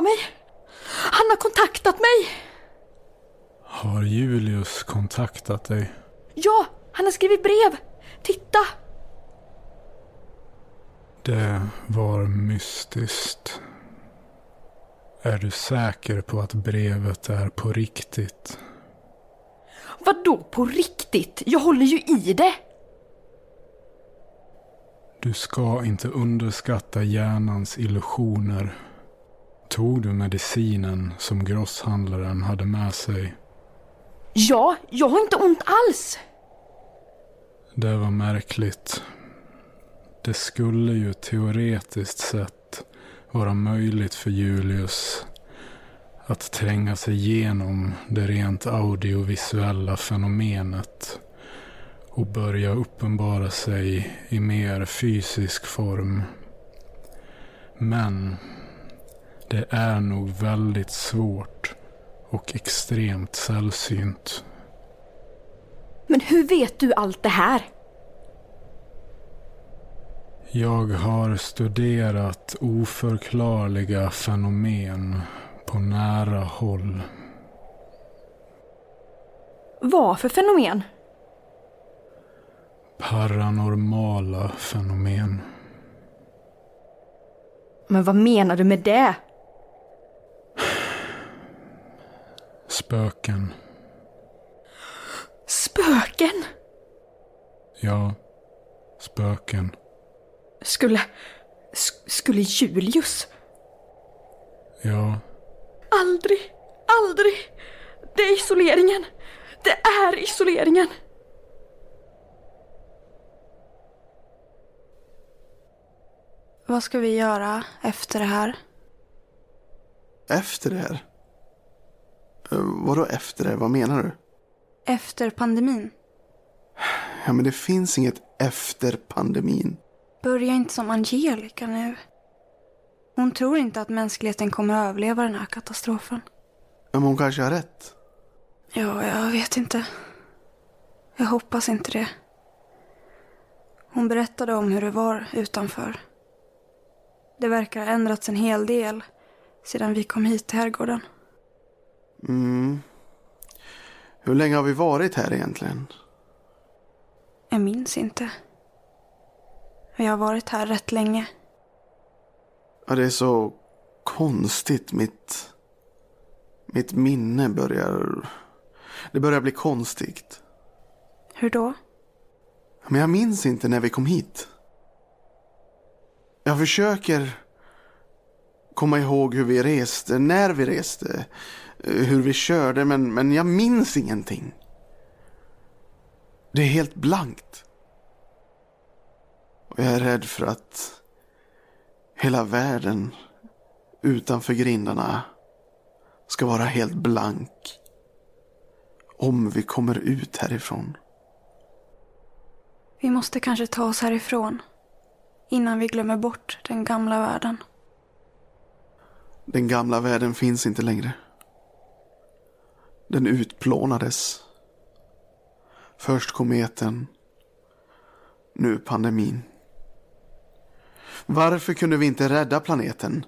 Mig! Han har kontaktat mig! Har Julius kontaktat dig? Ja, han har skrivit brev. Titta! Det var mystiskt. Är du säker på att brevet är på riktigt? Vadå på riktigt? Jag håller ju i det! Du ska inte underskatta hjärnans illusioner. Tog du medicinen som grosshandlaren hade med sig? Ja, jag har inte ont alls! Det var märkligt. Det skulle ju teoretiskt sett vara möjligt för Julius att tränga sig igenom det rent audiovisuella fenomenet och börja uppenbara sig i mer fysisk form. Men det är nog väldigt svårt och extremt sällsynt. Men hur vet du allt det här? Jag har studerat oförklarliga fenomen på nära håll. Vad för fenomen? Paranormala fenomen. Men vad menar du med det? Spöken. Spöken? Ja, spöken. Skulle... sk- Skulle Julius? Ja, Aldrig, aldrig! Det är isoleringen! Det är isoleringen! Vad ska vi göra efter det här? Efter det här? Eh, Vadå efter det? Vad menar du? Efter pandemin? Ja, men det finns inget efter pandemin. Börja inte som Angelica nu. Hon tror inte att mänskligheten kommer att överleva den här katastrofen. Men hon kanske har rätt. Ja, jag vet inte. Jag hoppas inte det. Hon berättade om hur det var utanför. Det verkar ha ändrats en hel del sedan vi kom hit till herrgården. Mm. Hur länge har vi varit här egentligen? Jag minns inte. Vi har varit här rätt länge. Ja, det är så konstigt. Mitt, mitt minne börjar... Det börjar bli konstigt. Hur då? Men jag minns inte när vi kom hit. Jag försöker komma ihåg hur vi reste, när vi reste, eh, hur vi körde, men, men jag minns ingenting. Det är helt blankt. Och jag är rädd för att hela världen utanför grindarna ska vara helt blank. Om vi kommer ut härifrån. Vi måste kanske ta oss härifrån. Innan vi glömmer bort den gamla världen. Den gamla världen finns inte längre. Den utplånades. Först kometen. Nu pandemin. Varför kunde vi inte rädda planeten?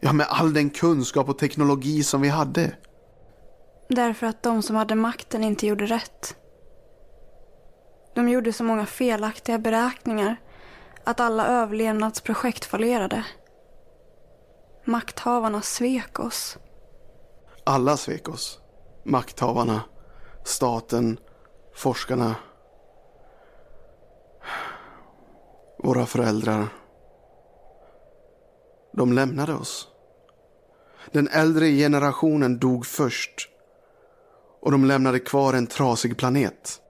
Ja, med all den kunskap och teknologi som vi hade. Därför att de som hade makten inte gjorde rätt. De gjorde så många felaktiga beräkningar att alla överlevnadsprojekt fallerade. Makthavarna svek oss. Alla svek oss. Makthavarna, staten, forskarna. Våra föräldrar. De lämnade oss. Den äldre generationen dog först. Och de lämnade kvar en trasig planet.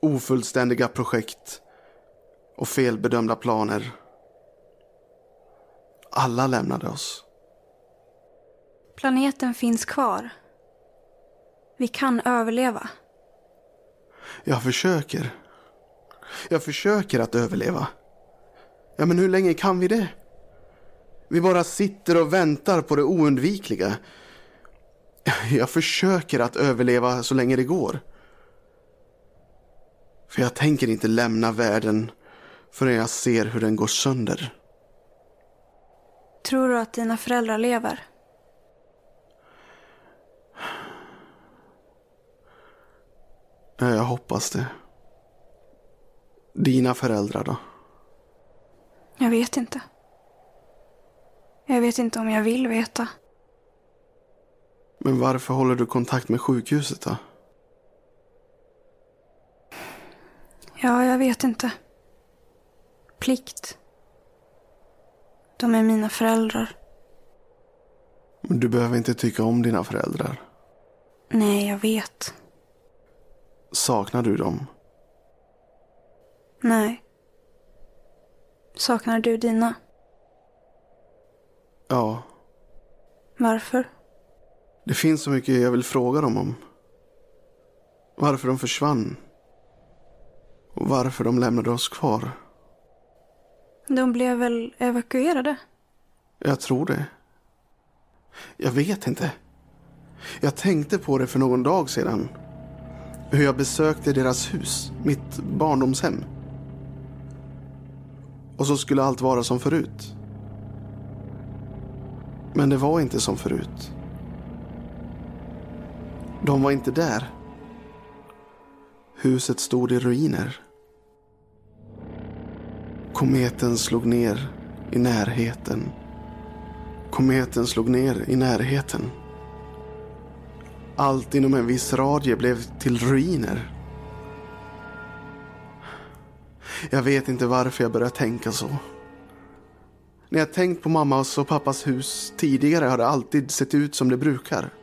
Ofullständiga projekt och felbedömda planer. Alla lämnade oss. Planeten finns kvar. Vi kan överleva. Jag försöker. Jag försöker att överleva. Ja, men hur länge kan vi det? Vi bara sitter och väntar på det oundvikliga. Jag försöker att överleva så länge det går. För jag tänker inte lämna världen förrän jag ser hur den går sönder. Tror du att dina föräldrar lever? Ja, jag hoppas det. Dina föräldrar då? Jag vet inte. Jag vet inte om jag vill veta. Men varför håller du kontakt med sjukhuset då? Ja, jag vet inte. Plikt. De är mina föräldrar. Men du behöver inte tycka om dina föräldrar. Nej, jag vet. Saknar du dem? Nej. Saknar du dina? Ja. Varför? Det finns så mycket jag vill fråga dem om. Varför de försvann. Och varför de lämnade oss kvar. De blev väl evakuerade? Jag tror det. Jag vet inte. Jag tänkte på det för någon dag sedan. Hur jag besökte deras hus, mitt barndomshem. Och så skulle allt vara som förut. Men det var inte som förut. De var inte där. Huset stod i ruiner. Kometen slog ner i närheten. Kometen slog ner i närheten. Allt inom en viss radie blev till ruiner. Jag vet inte varför jag började tänka så. När jag tänkt på mammas och pappas hus tidigare har det alltid sett ut som det brukar.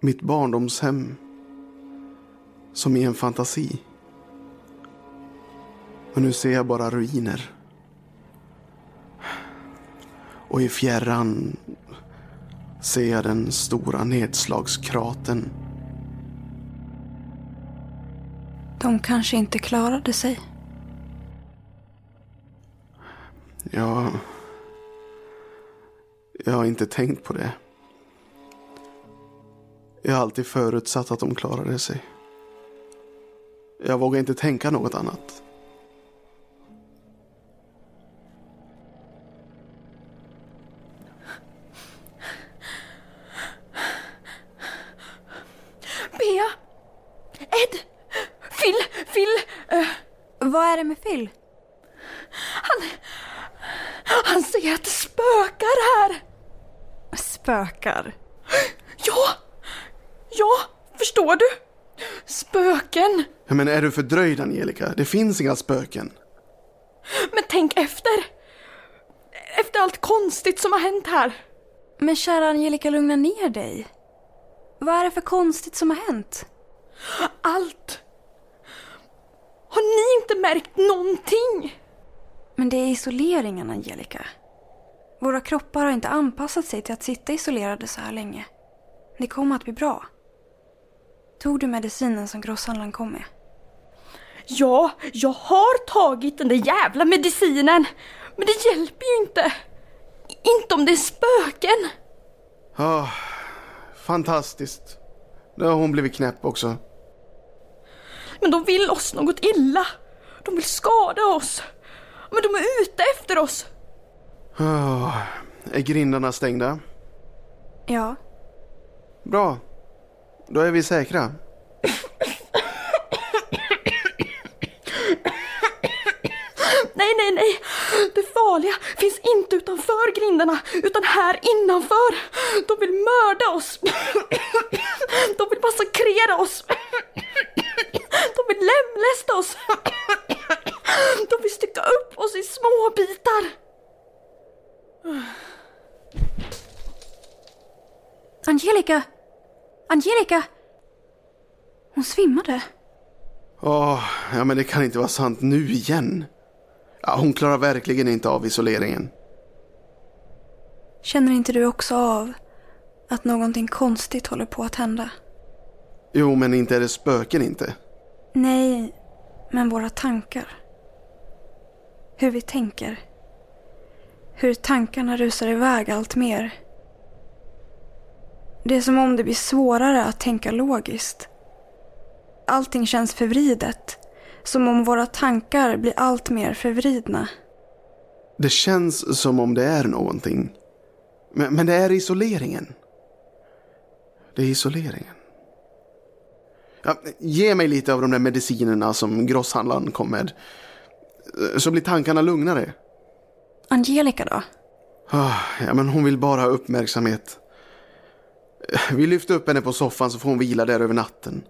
Mitt barndomshem. Som i en fantasi. Och nu ser jag bara ruiner. Och i fjärran ser jag den stora nedslagskraten. De kanske inte klarade sig. Ja, jag har inte tänkt på det. Jag har alltid förutsatt att de klarade sig. Jag vågar inte tänka något annat. Bea! Ed! Phil! Phil! eh, Vad är det med Phil? han säger att det spökar här! Spökar. Ja! Ja, förstår du? Spöken! Men är du fördröjd Angelica? Det finns inga spöken. Men tänk efter! Efter allt konstigt som har hänt här. Men kära Angelica, lugna ner dig. Vad är det för konstigt som har hänt? Allt! Har ni inte märkt någonting? Men det är isoleringen, Angelica. Våra kroppar har inte anpassat sig till att sitta isolerade så här länge. Det kommer att bli bra. Tog du medicinen som grosshandlaren kom med? Ja, jag har tagit den där jävla medicinen. Men det hjälper ju inte. Inte om det är spöken. Ah, fantastiskt. Nu har hon blivit knäpp också. Men de vill oss något illa. De vill skada oss. Men de är ute efter oss. Ah, är grindarna stängda? Ja. Bra. Då är vi säkra. Nej, nej, nej. Det farliga finns inte utanför grindarna, utan här innanför. De vill mörda oss. De vill massakrera oss. Vill lemlästa oss. De vill stycka upp oss i små bitar. Angelica! Angelica! Hon svimmade. Åh, ja men det kan inte vara sant nu igen. Ja, hon klarar verkligen inte av isoleringen. Känner inte du också av att någonting konstigt håller på att hända? Jo, men inte är det spöken inte. Nej, men våra tankar. Hur vi tänker. Hur tankarna rusar iväg allt mer. Det är som om det blir svårare att tänka logiskt. Allting känns förvridet. Som om våra tankar blir allt mer förvridna. Det känns som om det är någonting. Men, men det är isoleringen. Det är isoleringen. Ja, ge mig lite av de där medicinerna som grosshandlaren kom med. Så blir tankarna lugnare. Angelica då? Ah, Ja, men hon vill bara ha uppmärksamhet. Vi lyfter upp henne på soffan så får hon vila där över natten.